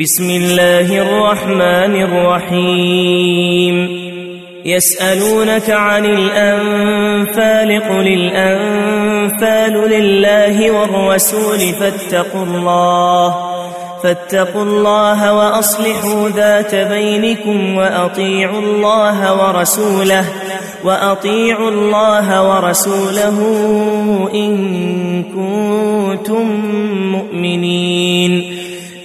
بسم الله الرحمن الرحيم. يسألونك عن الأنفال قل الأنفال لله والرسول فاتقوا الله فاتقوا الله وأصلحوا ذات بينكم وأطيعوا الله ورسوله وأطيعوا الله ورسوله إن كنتم مؤمنين.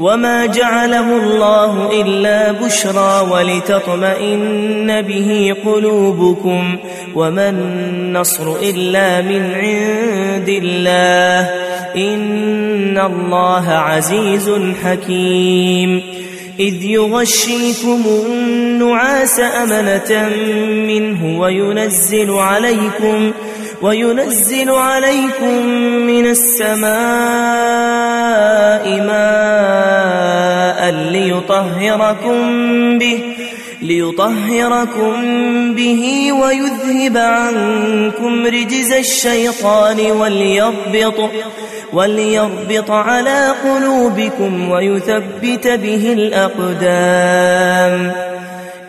وما جعله الله إلا بشرى ولتطمئن به قلوبكم وما النصر إلا من عند الله إن الله عزيز حكيم إذ يغشيكم النعاس أمنة منه وينزل عليكم وينزل عليكم من السماء ماء ليطهركم به ليطهركم به ويذهب عنكم رجز الشيطان وليربط وليربط على قلوبكم ويثبت به الأقدام.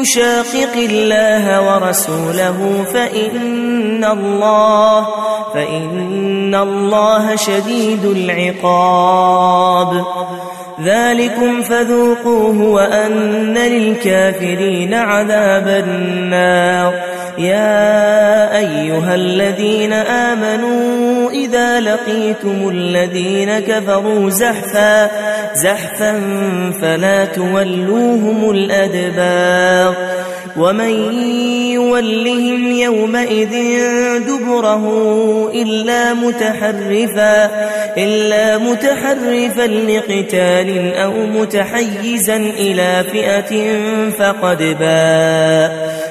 يشاقق الله ورسوله فإن الله فإن الله شديد العقاب. ذلكم فذوقوه وأن للكافرين عذاب النار. يا أيها الذين آمنوا إذا لقيتم الذين كفروا زحفا زحفا فلا تولوهم الأدبار. ومن يولهم يومئذ دبره إلا متحرفا إلا متحرفا لقتال أو متحيزا إلى فئة فقد باء.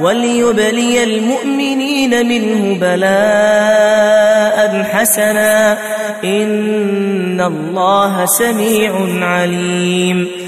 وليبلي المؤمنين منه بلاء حسنا إن الله سميع عليم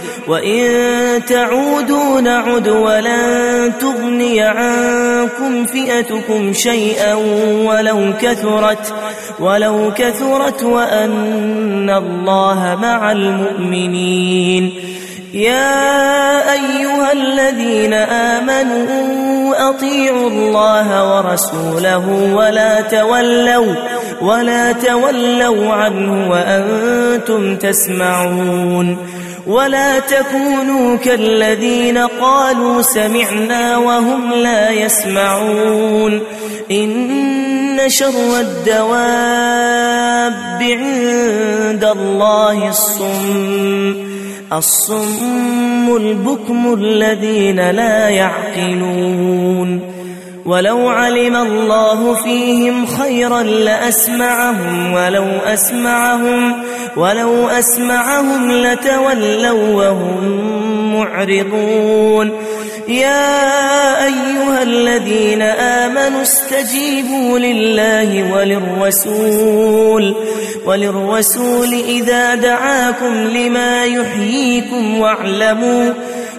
وإن تعودوا نعد ولن تغني عنكم فئتكم شيئا ولو كثرت ولو كثرت وأن الله مع المؤمنين. يا أيها الذين آمنوا أطيعوا الله ورسوله ولا تولوا ولا تولوا عنه وأنتم تسمعون. ولا تكونوا كالذين قالوا سمعنا وهم لا يسمعون. إن شر الدواب عند الله الصم. الصم البكم الذين لا يعقلون. ولو علم الله فيهم خيرا لأسمعهم ولو أسمعهم ولو أسمعهم لتولوا وهم معرضون. يا أيها الذين آمنوا استجيبوا لله وللرسول وللرسول إذا دعاكم لما يحييكم واعلموا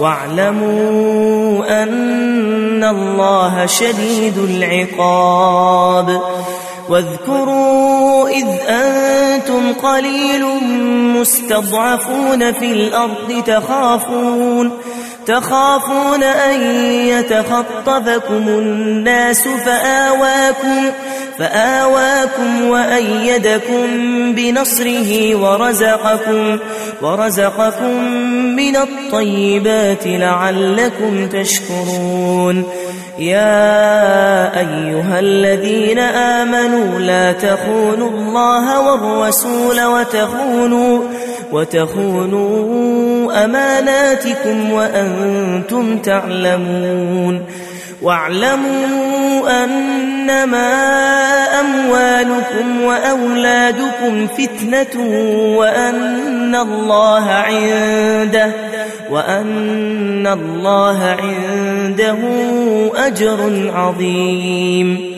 واعلموا أن الله شديد العقاب. واذكروا إذ أنتم قليل مستضعفون في الأرض تخافون. تخافون أن يتخطفكم الناس فآواكم فآواكم وأيدكم بنصره ورزقكم ورزقكم من الطيبات لعلكم تشكرون. يا أيها الذين آمنوا لا تخونوا الله والرسول وتخونوا وتخونوا أماناتكم وأنتم تعلمون. واعلموا أنما أموالكم وأولادكم فتنة وأن الله عنده وأن الله عنده أجر عظيم.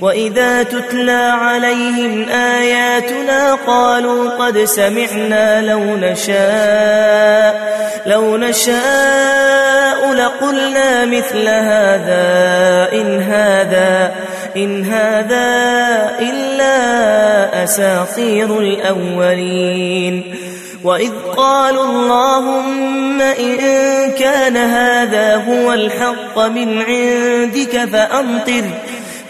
وإذا تتلى عليهم آياتنا قالوا قد سمعنا لو نشاء لو نشاء لقلنا مثل هذا إن هذا إن هذا إلا أساطير الأولين وإذ قالوا اللهم إن كان هذا هو الحق من عندك فأمطر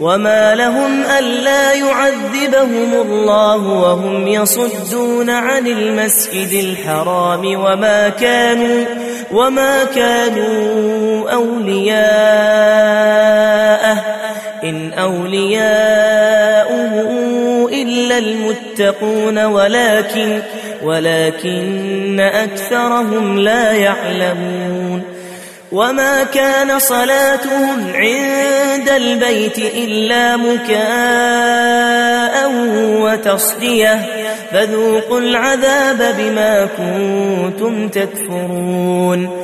وما لهم ألا يعذبهم الله وهم يصدون عن المسجد الحرام وما كانوا وما كانوا أولياءه إن أولياؤه إلا المتقون ولكن ولكن أكثرهم لا يعلمون وما كان صلاتهم عند البيت إلا مكاء وتصديه فذوقوا العذاب بما كنتم تكفرون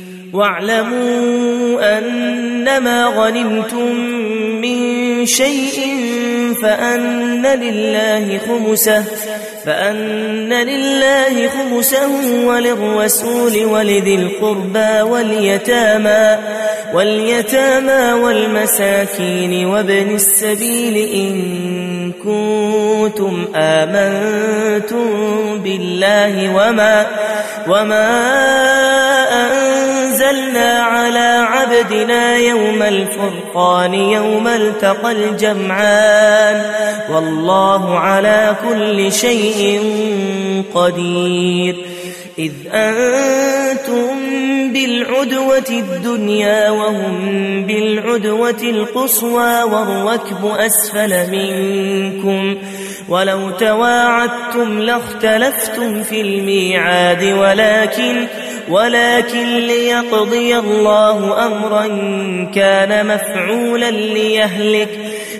واعلموا أنما غنمتم من شيء فأن لله خمسه فأن لله خمسه وللرسول ولذي القربى واليتامى واليتامى والمساكين وابن السبيل إن كنتم آمنتم بالله وما وما أنزلنا على عبدنا يوم الفرقان يوم التقى الجمعان. والله على كل شيء قدير. إذ أنتم بالعدوة الدنيا وهم بالعدوة القصوى والركب أسفل منكم. ولو تواعدتم لاختلفتم في الميعاد ولكن ولكن ليقضي الله أمرا كان مفعولا ليهلك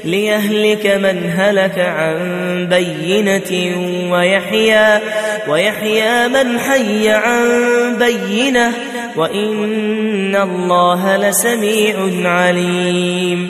ليهلك من هلك عن بينة ويحيى ويحيى من حي عن بينة وإن الله لسميع عليم.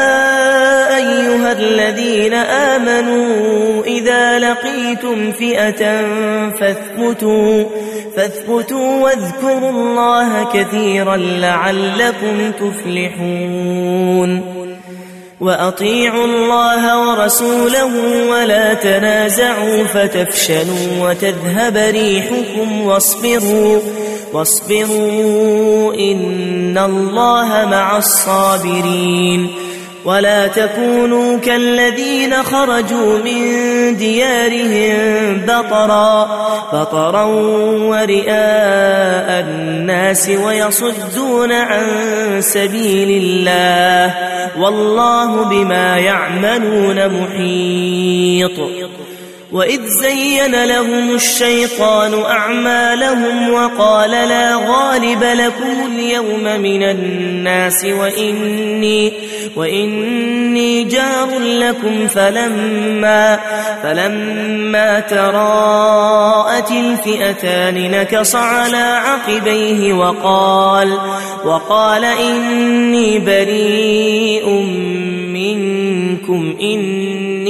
أيها الذين آمنوا إذا لقيتم فئة فاثبتوا فاثبتوا واذكروا الله كثيرا لعلكم تفلحون. وأطيعوا الله ورسوله ولا تنازعوا فتفشلوا وتذهب ريحكم واصبروا واصبروا إن الله مع الصابرين. ولا تكونوا كالذين خرجوا من ديارهم بطرا بطرا ورئاء الناس ويصدون عن سبيل الله والله بما يعملون محيط. وإذ زين لهم الشيطان أعمالهم وقال لا غالب لكم اليوم من الناس وإني وإني جار لكم فلما فلما تراءت الفئتان نكص على عقبيه وقال وقال إني بريء منكم إني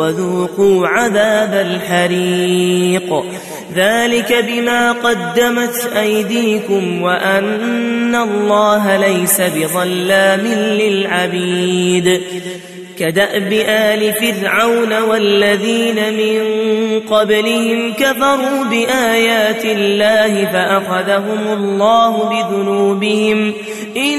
وذوقوا عذاب الحريق. ذلك بما قدمت أيديكم وأن الله ليس بظلام للعبيد. كدأب آل فرعون والذين من قبلهم كفروا بآيات الله فأخذهم الله بذنوبهم. إن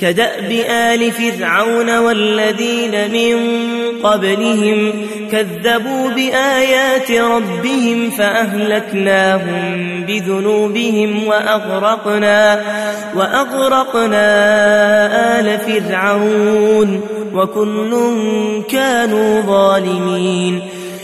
كدأب آل فرعون والذين من قبلهم كذبوا بآيات ربهم فأهلكناهم بذنوبهم وأغرقنا وأغرقنا آل فرعون وكل كانوا ظالمين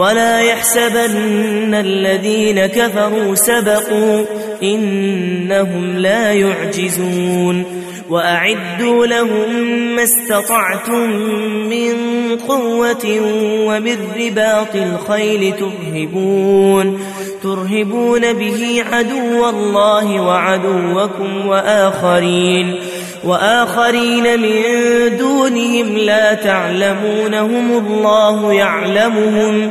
ولا يحسبن الذين كفروا سبقوا إنهم لا يعجزون وأعدوا لهم ما استطعتم من قوة ومن رباط الخيل ترهبون ترهبون به عدو الله وعدوكم وآخرين وآخرين من دونهم لا تعلمونهم الله يعلمهم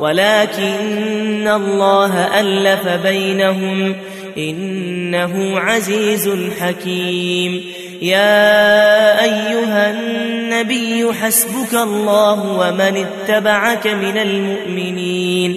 ولكن الله ألف بينهم إنه عزيز حكيم. يا أيها النبي حسبك الله ومن اتبعك من المؤمنين.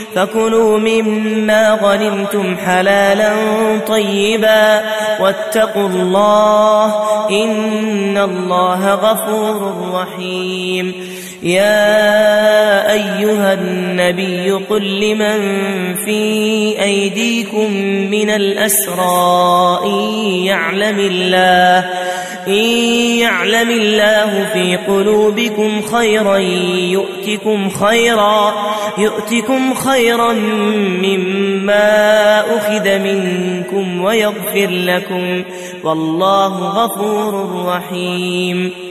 فكلوا مما غنمتم حلالا طيبا واتقوا الله إن الله غفور رحيم يا أيها النبي قل لمن في أيديكم من الأسرى إن يعلم الله إن يعلم الله في قلوبكم خيرا يؤتكم خيرا يؤتكم خيرا مما أخذ منكم ويغفر لكم والله غفور رحيم.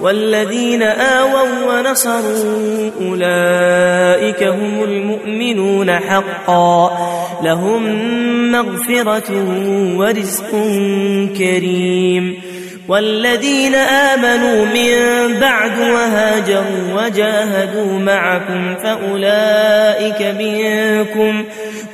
والذين آووا ونصروا أولئك هم المؤمنون حقا. لهم مغفرة ورزق كريم. والذين آمنوا من بعد وهاجروا وجاهدوا معكم فأولئك منكم